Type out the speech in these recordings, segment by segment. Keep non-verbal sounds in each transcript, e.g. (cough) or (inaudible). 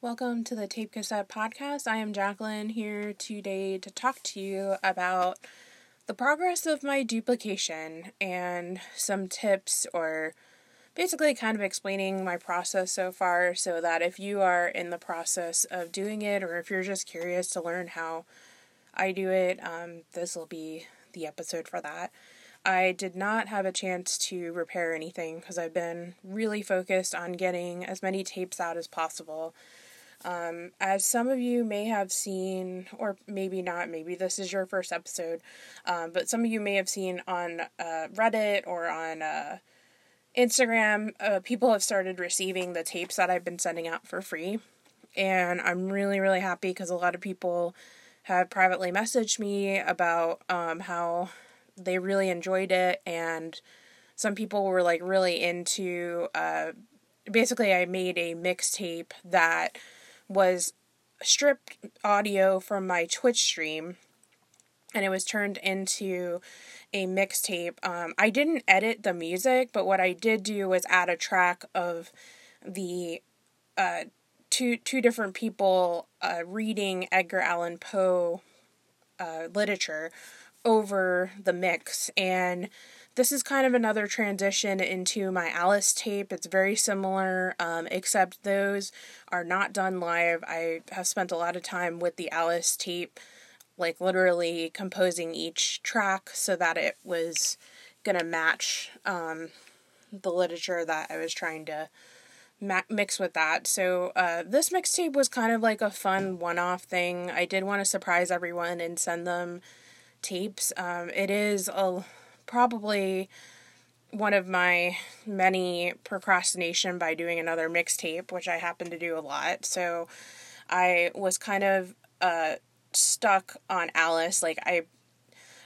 Welcome to the Tape Cassette Podcast. I am Jacqueline here today to talk to you about the progress of my duplication and some tips or basically kind of explaining my process so far so that if you are in the process of doing it or if you're just curious to learn how I do it, um, this will be the episode for that. I did not have a chance to repair anything because I've been really focused on getting as many tapes out as possible um, as some of you may have seen, or maybe not, maybe this is your first episode, um, but some of you may have seen on uh, Reddit or on uh, Instagram, uh, people have started receiving the tapes that I've been sending out for free. And I'm really, really happy because a lot of people have privately messaged me about um, how they really enjoyed it. And some people were like really into, uh, basically, I made a mixtape that was stripped audio from my Twitch stream and it was turned into a mixtape. Um, I didn't edit the music, but what I did do was add a track of the uh, two two different people uh, reading Edgar Allan Poe uh, literature over the mix, and this is kind of another transition into my Alice tape. It's very similar, um, except those are not done live. I have spent a lot of time with the Alice tape, like literally composing each track so that it was gonna match um, the literature that I was trying to ma- mix with that. So uh, this mixtape was kind of like a fun one-off thing. I did want to surprise everyone and send them tapes. Um, it is a probably one of my many procrastination by doing another mixtape, which I happen to do a lot. So I was kind of uh, stuck on Alice. Like I,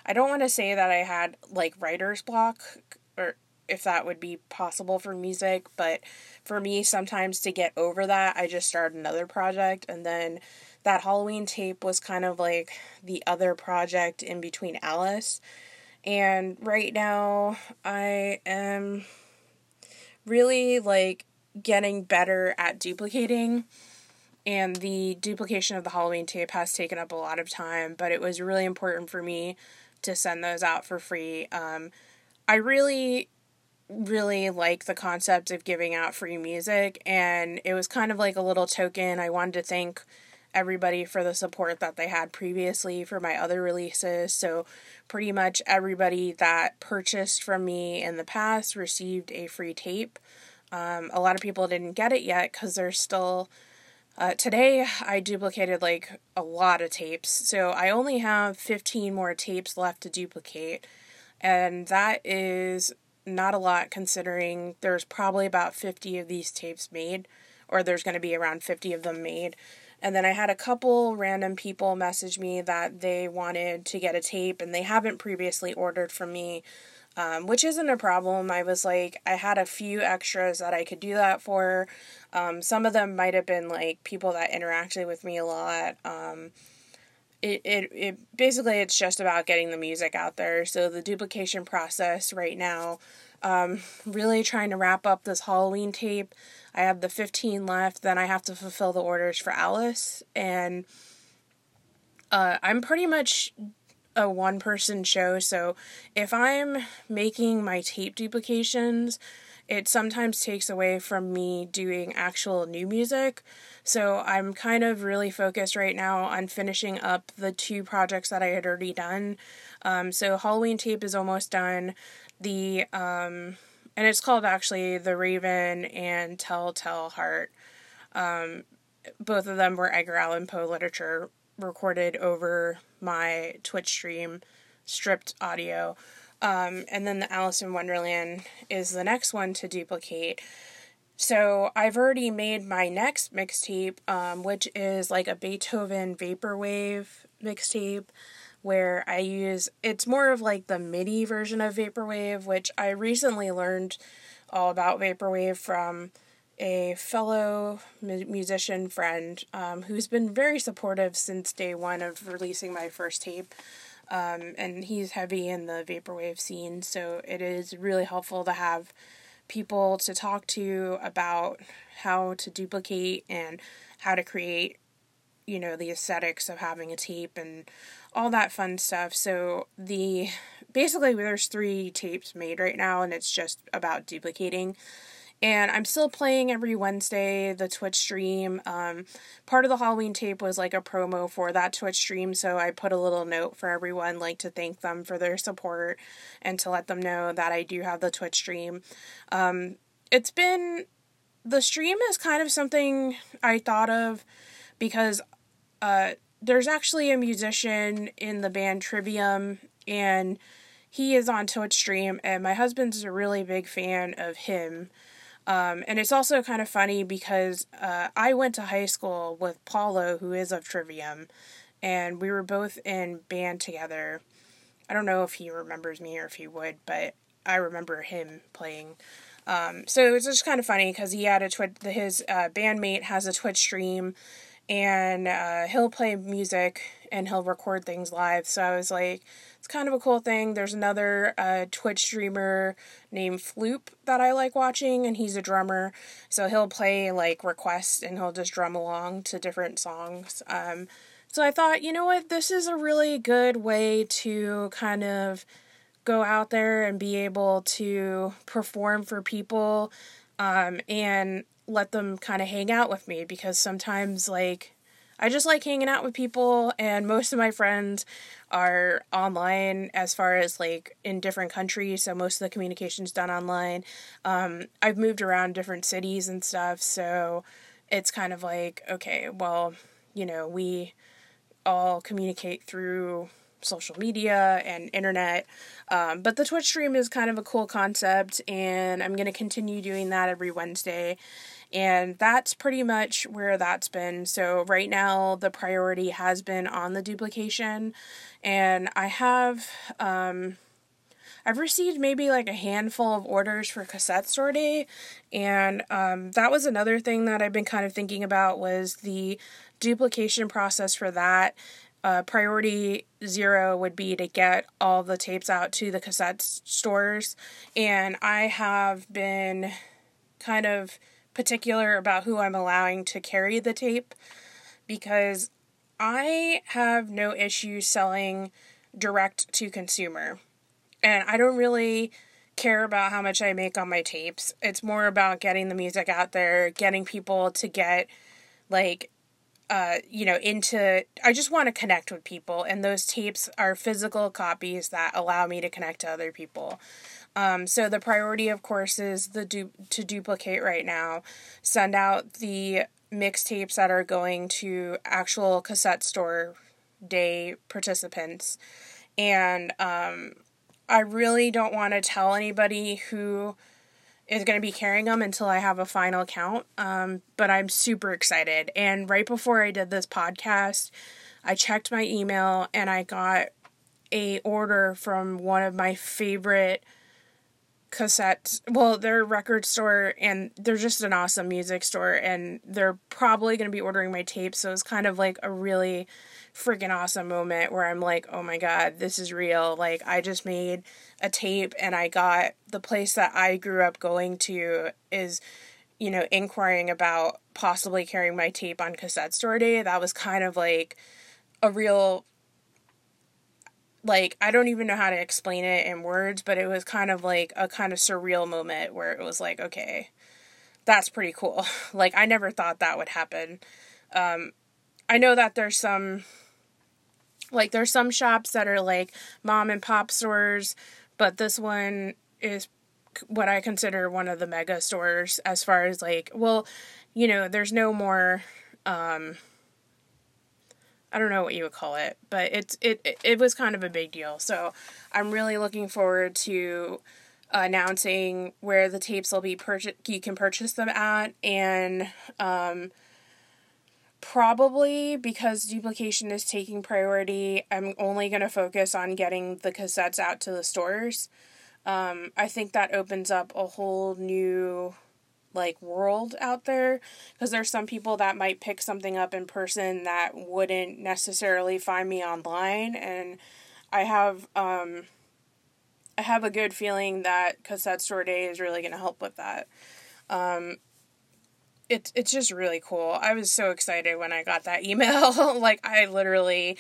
I don't want to say that I had like writer's block or if that would be possible for music, but for me, sometimes to get over that, I just start another project and then that Halloween tape was kind of like the other project in between Alice. And right now, I am really like getting better at duplicating. And the duplication of the Halloween tape has taken up a lot of time, but it was really important for me to send those out for free. Um, I really, really like the concept of giving out free music, and it was kind of like a little token. I wanted to thank everybody for the support that they had previously for my other releases. So, pretty much everybody that purchased from me in the past received a free tape. Um, a lot of people didn't get it yet because they're still. Uh, today, I duplicated like a lot of tapes, so I only have 15 more tapes left to duplicate, and that is not a lot considering there's probably about 50 of these tapes made, or there's going to be around 50 of them made. And then I had a couple random people message me that they wanted to get a tape and they haven't previously ordered from me, um, which isn't a problem. I was like, I had a few extras that I could do that for. Um, some of them might have been like people that interacted with me a lot. Um, it, it, it basically it's just about getting the music out there. So the duplication process right now, um, really trying to wrap up this Halloween tape. I have the 15 left, then I have to fulfill the orders for Alice. And uh, I'm pretty much a one person show, so if I'm making my tape duplications, it sometimes takes away from me doing actual new music. So I'm kind of really focused right now on finishing up the two projects that I had already done. Um, so Halloween tape is almost done. The um, and it's called actually The Raven and Telltale Heart. Um, both of them were Edgar Allan Poe literature recorded over my Twitch stream, stripped audio. Um, and then the Alice in Wonderland is the next one to duplicate. So I've already made my next mixtape, um, which is like a Beethoven vaporwave mixtape where I use it's more of like the MIDI version of vaporwave, which I recently learned all about vaporwave from a fellow musician friend um, who's been very supportive since day one of releasing my first tape. Um, and he's heavy in the vaporwave scene, so it is really helpful to have people to talk to about how to duplicate and how to create, you know, the aesthetics of having a tape and all that fun stuff. So the basically there's three tapes made right now and it's just about duplicating and I'm still playing every Wednesday the Twitch stream. Um, part of the Halloween tape was like a promo for that Twitch stream, so I put a little note for everyone, like to thank them for their support and to let them know that I do have the Twitch stream. Um, it's been the stream is kind of something I thought of because uh, there's actually a musician in the band Trivium and he is on Twitch stream and my husband's a really big fan of him. Um, and it's also kind of funny because uh, I went to high school with Paolo, who is of Trivium, and we were both in band together. I don't know if he remembers me or if he would, but I remember him playing. Um, so it's just kind of funny because he had a Twitch, his uh, bandmate has a Twitch stream, and uh, he'll play music and he'll record things live. So I was like, it's kind of a cool thing. There's another uh, Twitch streamer named Floop that I like watching, and he's a drummer. So he'll play like requests and he'll just drum along to different songs. Um, so I thought, you know what, this is a really good way to kind of go out there and be able to perform for people um, and let them kind of hang out with me because sometimes, like, I just like hanging out with people, and most of my friends are online as far as like in different countries. So most of the communication's done online. Um, I've moved around different cities and stuff, so it's kind of like okay, well, you know, we all communicate through social media and internet. Um, but the Twitch stream is kind of a cool concept, and I'm going to continue doing that every Wednesday. And that's pretty much where that's been. So, right now, the priority has been on the duplication. And I have, um, I've received maybe like a handful of orders for cassette day. And um, that was another thing that I've been kind of thinking about was the duplication process for that. Uh, priority zero would be to get all the tapes out to the cassette stores. And I have been kind of particular about who I'm allowing to carry the tape because I have no issue selling direct to consumer. And I don't really care about how much I make on my tapes. It's more about getting the music out there, getting people to get like uh, you know, into I just want to connect with people and those tapes are physical copies that allow me to connect to other people. Um, so the priority, of course, is the du- to duplicate right now. Send out the mixtapes that are going to actual cassette store day participants, and um, I really don't want to tell anybody who is going to be carrying them until I have a final count. Um, but I'm super excited. And right before I did this podcast, I checked my email and I got a order from one of my favorite cassette well they're a record store and they're just an awesome music store and they're probably going to be ordering my tape so it's kind of like a really freaking awesome moment where i'm like oh my god this is real. Like i just made a tape and i got the place that i grew up going to is you know inquiring about possibly carrying my tape on cassette store day. That was kind of like a real like I don't even know how to explain it in words, but it was kind of like a kind of surreal moment where it was like, okay, that's pretty cool. (laughs) like I never thought that would happen. Um, I know that there's some like there's some shops that are like mom and pop stores, but this one is what I consider one of the mega stores as far as like, well, you know, there's no more um I don't know what you would call it, but it's it it was kind of a big deal. So I'm really looking forward to announcing where the tapes will be purchased. You can purchase them at, and um, probably because duplication is taking priority, I'm only going to focus on getting the cassettes out to the stores. Um, I think that opens up a whole new like world out there because there's some people that might pick something up in person that wouldn't necessarily find me online and I have um I have a good feeling that cassette store day is really going to help with that. Um, it's it's just really cool. I was so excited when I got that email. (laughs) like I literally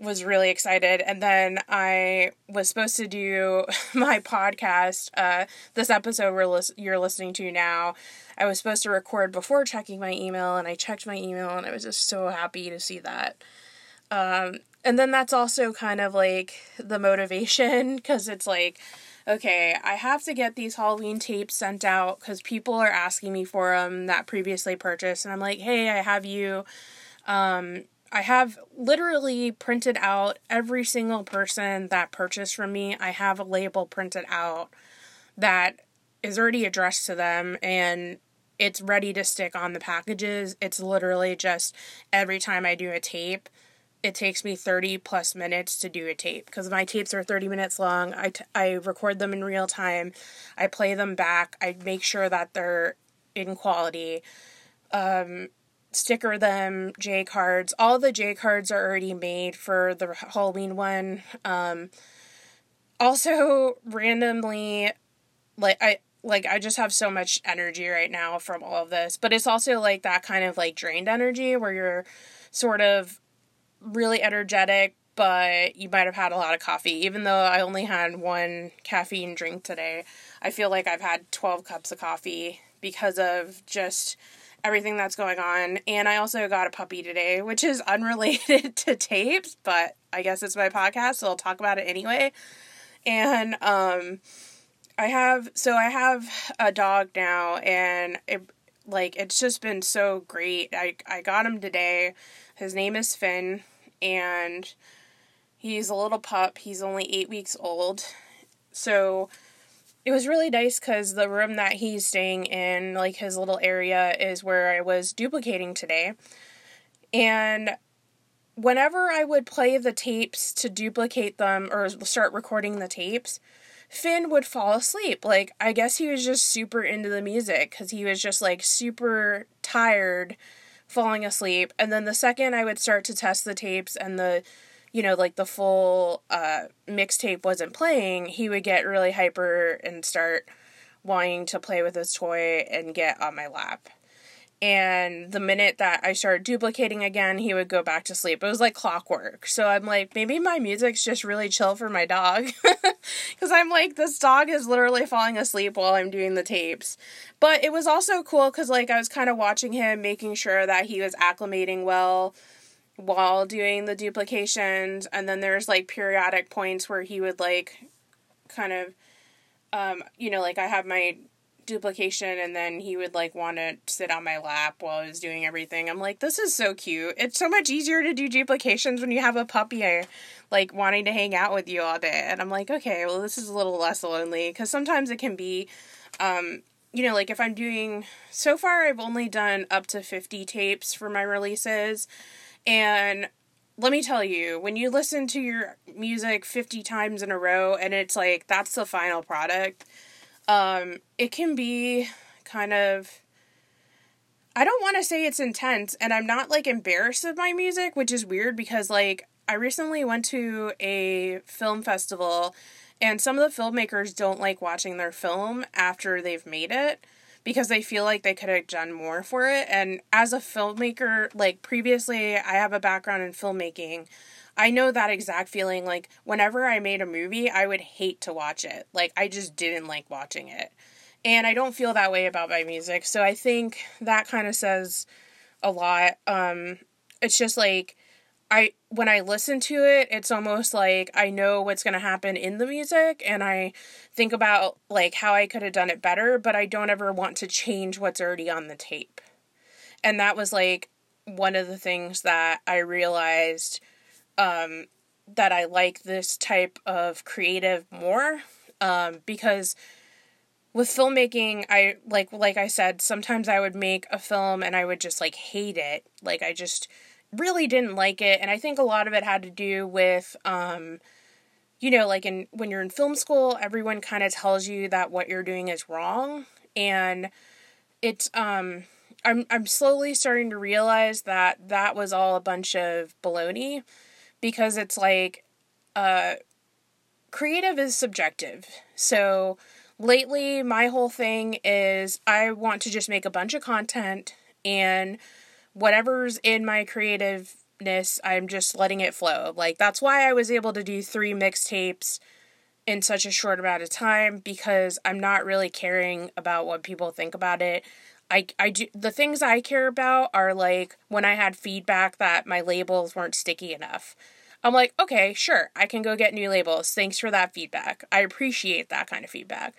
was really excited and then I was supposed to do (laughs) my podcast uh this episode we're lis- you're listening to now. I was supposed to record before checking my email and I checked my email and I was just so happy to see that. Um and then that's also kind of like the motivation (laughs) because it's like okay, I have to get these Halloween tapes sent out because people are asking me for them that previously purchased. And I'm like, hey, I have you. Um, I have literally printed out every single person that purchased from me. I have a label printed out that is already addressed to them and it's ready to stick on the packages. It's literally just every time I do a tape, it takes me 30 plus minutes to do a tape because my tapes are 30 minutes long. I, t- I record them in real time. I play them back. I make sure that they're in quality. Um, sticker them, J cards. All the J cards are already made for the Halloween one. Um, also, randomly, like, I. Like I just have so much energy right now from all of this, but it's also like that kind of like drained energy where you're sort of really energetic, but you might have had a lot of coffee. Even though I only had one caffeine drink today, I feel like I've had 12 cups of coffee because of just everything that's going on. And I also got a puppy today, which is unrelated (laughs) to tapes, but I guess it's my podcast, so I'll talk about it anyway. And um I have so I have a dog now and it like it's just been so great. I I got him today. His name is Finn and he's a little pup. He's only 8 weeks old. So it was really nice because the room that he's staying in, like his little area, is where I was duplicating today. And whenever I would play the tapes to duplicate them or start recording the tapes, Finn would fall asleep. Like, I guess he was just super into the music because he was just like super tired falling asleep. And then the second I would start to test the tapes and the you know, like the full uh, mixtape wasn't playing, he would get really hyper and start wanting to play with his toy and get on my lap. And the minute that I started duplicating again, he would go back to sleep. It was like clockwork. So I'm like, maybe my music's just really chill for my dog. (laughs) Because I'm like, this dog is literally falling asleep while I'm doing the tapes. But it was also cool because, like, I was kind of watching him, making sure that he was acclimating well while doing the duplications and then there's like periodic points where he would like kind of um you know like I have my duplication and then he would like want to sit on my lap while I was doing everything. I'm like this is so cute. It's so much easier to do duplications when you have a puppy like wanting to hang out with you all day. And I'm like, okay, well this is a little less lonely cuz sometimes it can be um you know, like if I'm doing so far I've only done up to 50 tapes for my releases and let me tell you, when you listen to your music 50 times in a row and it's like that's the final product, um, it can be kind of I don't want to say it's intense and I'm not like embarrassed of my music, which is weird because like I recently went to a film festival and some of the filmmakers don't like watching their film after they've made it because they feel like they could have done more for it. And as a filmmaker, like previously, I have a background in filmmaking. I know that exact feeling. Like, whenever I made a movie, I would hate to watch it. Like, I just didn't like watching it. And I don't feel that way about my music. So I think that kind of says a lot. Um, it's just like, I when I listen to it, it's almost like I know what's going to happen in the music and I think about like how I could have done it better, but I don't ever want to change what's already on the tape. And that was like one of the things that I realized um, that I like this type of creative more um, because with filmmaking I like like I said sometimes I would make a film and I would just like hate it like I just really didn't like it and i think a lot of it had to do with um you know like in when you're in film school everyone kind of tells you that what you're doing is wrong and it's um i'm i'm slowly starting to realize that that was all a bunch of baloney because it's like uh creative is subjective. So lately, my whole thing is I want to just make a bunch of content and whatever's in my creativeness, I'm just letting it flow. Like, that's why I was able to do three mixtapes in such a short amount of time because I'm not really caring about what people think about it. I, I do the things I care about are like when I had feedback that my labels weren't sticky enough. I'm like, okay, sure, I can go get new labels. Thanks for that feedback. I appreciate that kind of feedback.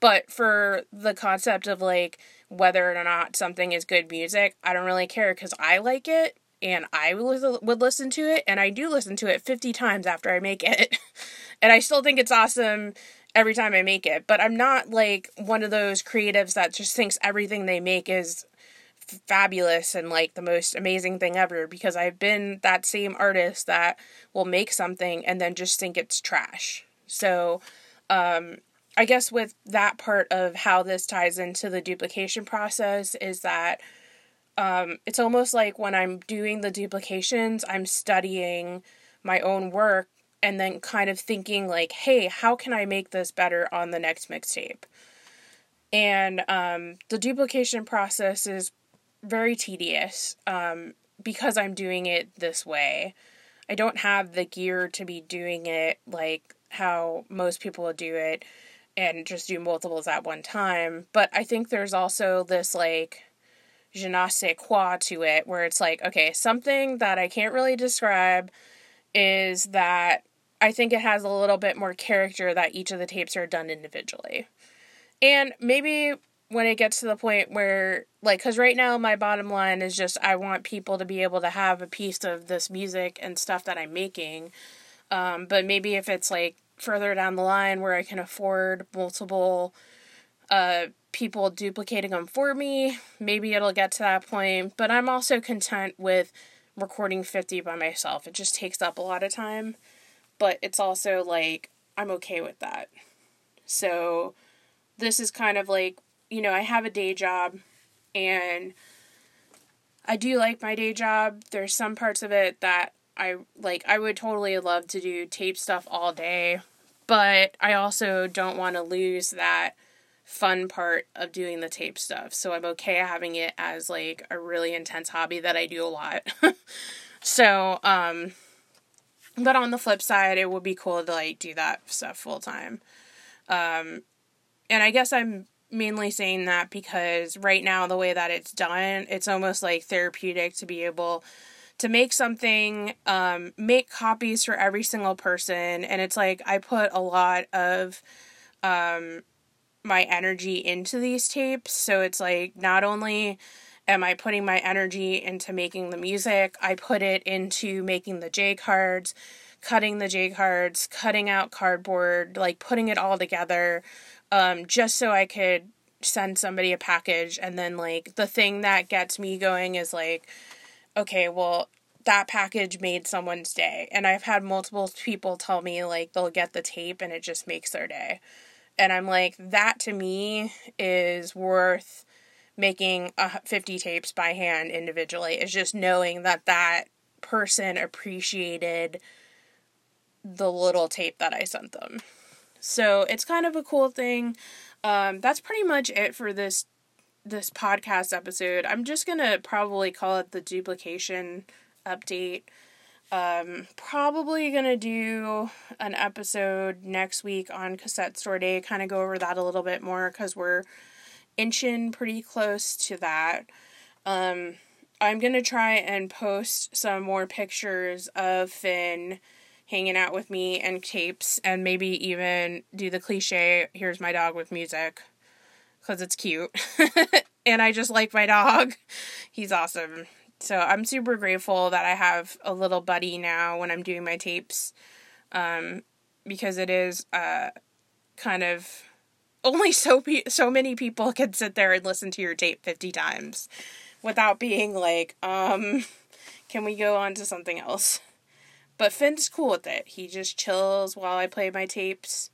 But for the concept of like whether or not something is good music, I don't really care because I like it and I would listen to it and I do listen to it 50 times after I make it. (laughs) and I still think it's awesome every time I make it, but I'm not like one of those creatives that just thinks everything they make is fabulous and like the most amazing thing ever because I've been that same artist that will make something and then just think it's trash. So, um, I guess with that part of how this ties into the duplication process is that um, it's almost like when I'm doing the duplications, I'm studying my own work and then kind of thinking like, hey, how can I make this better on the next mixtape? And um, the duplication process is very tedious um, because I'm doing it this way. I don't have the gear to be doing it like how most people do it and just do multiples at one time. But I think there's also this like je ne sais quoi to it where it's like, okay, something that I can't really describe is that I think it has a little bit more character that each of the tapes are done individually. And maybe when it gets to the point where like cuz right now my bottom line is just I want people to be able to have a piece of this music and stuff that I'm making. Um, but maybe if it's like further down the line where I can afford multiple uh, people duplicating them for me, maybe it'll get to that point. But I'm also content with recording 50 by myself. It just takes up a lot of time, but it's also like I'm okay with that. So this is kind of like you know, I have a day job and I do like my day job. There's some parts of it that I like I would totally love to do tape stuff all day, but I also don't want to lose that fun part of doing the tape stuff. So I'm okay having it as like a really intense hobby that I do a lot. (laughs) so, um but on the flip side, it would be cool to like do that stuff full time. Um and I guess I'm mainly saying that because right now the way that it's done it's almost like therapeutic to be able to make something um, make copies for every single person and it's like i put a lot of um, my energy into these tapes so it's like not only am i putting my energy into making the music i put it into making the j cards cutting the j cards cutting out cardboard like putting it all together um, just so I could send somebody a package. And then, like, the thing that gets me going is like, okay, well, that package made someone's day. And I've had multiple people tell me, like, they'll get the tape and it just makes their day. And I'm like, that to me is worth making uh, 50 tapes by hand individually, is just knowing that that person appreciated the little tape that I sent them. So it's kind of a cool thing. Um, that's pretty much it for this this podcast episode. I'm just gonna probably call it the duplication update. Um, probably gonna do an episode next week on cassette store day, kind of go over that a little bit more because we're inching pretty close to that. Um, I'm gonna try and post some more pictures of Finn hanging out with me and tapes and maybe even do the cliche here's my dog with music because it's cute (laughs) and I just like my dog. He's awesome. So I'm super grateful that I have a little buddy now when I'm doing my tapes um, because it is uh, kind of only (laughs) so pe- so many people can sit there and listen to your tape 50 times without being like um can we go on to something else but Finn's cool with it. He just chills while I play my tapes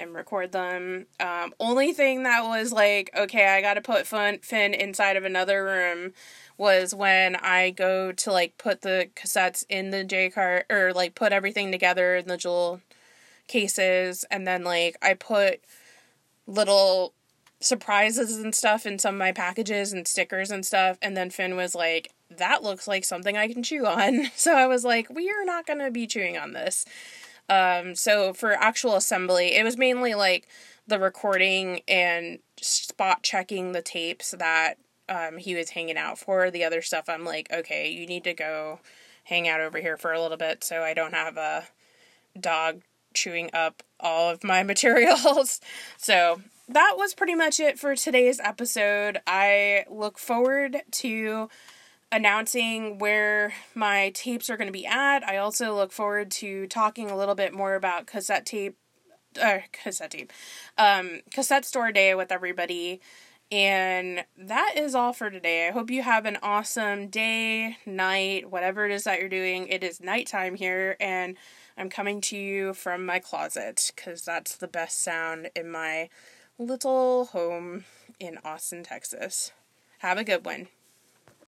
and record them. Um, only thing that was like, okay, I gotta put Finn, inside of another room was when I go to like put the cassettes in the J card or like put everything together in the jewel cases and then like I put little surprises and stuff in some of my packages and stickers and stuff and then Finn was like that looks like something I can chew on. (laughs) So I was like we are not going to be chewing on this. Um so for actual assembly, it was mainly like the recording and spot checking the tapes that um, he was hanging out for. The other stuff, I'm like, okay, you need to go hang out over here for a little bit so I don't have a dog chewing up all of my (laughs) materials. so that was pretty much it for today's episode. I look forward to announcing where my tapes are going to be at. I also look forward to talking a little bit more about cassette tape, uh, cassette tape, um, cassette store day with everybody and that is all for today. I hope you have an awesome day, night, whatever it is that you're doing. It is nighttime here, and I'm coming to you from my closet because that's the best sound in my little home in Austin, Texas. Have a good one.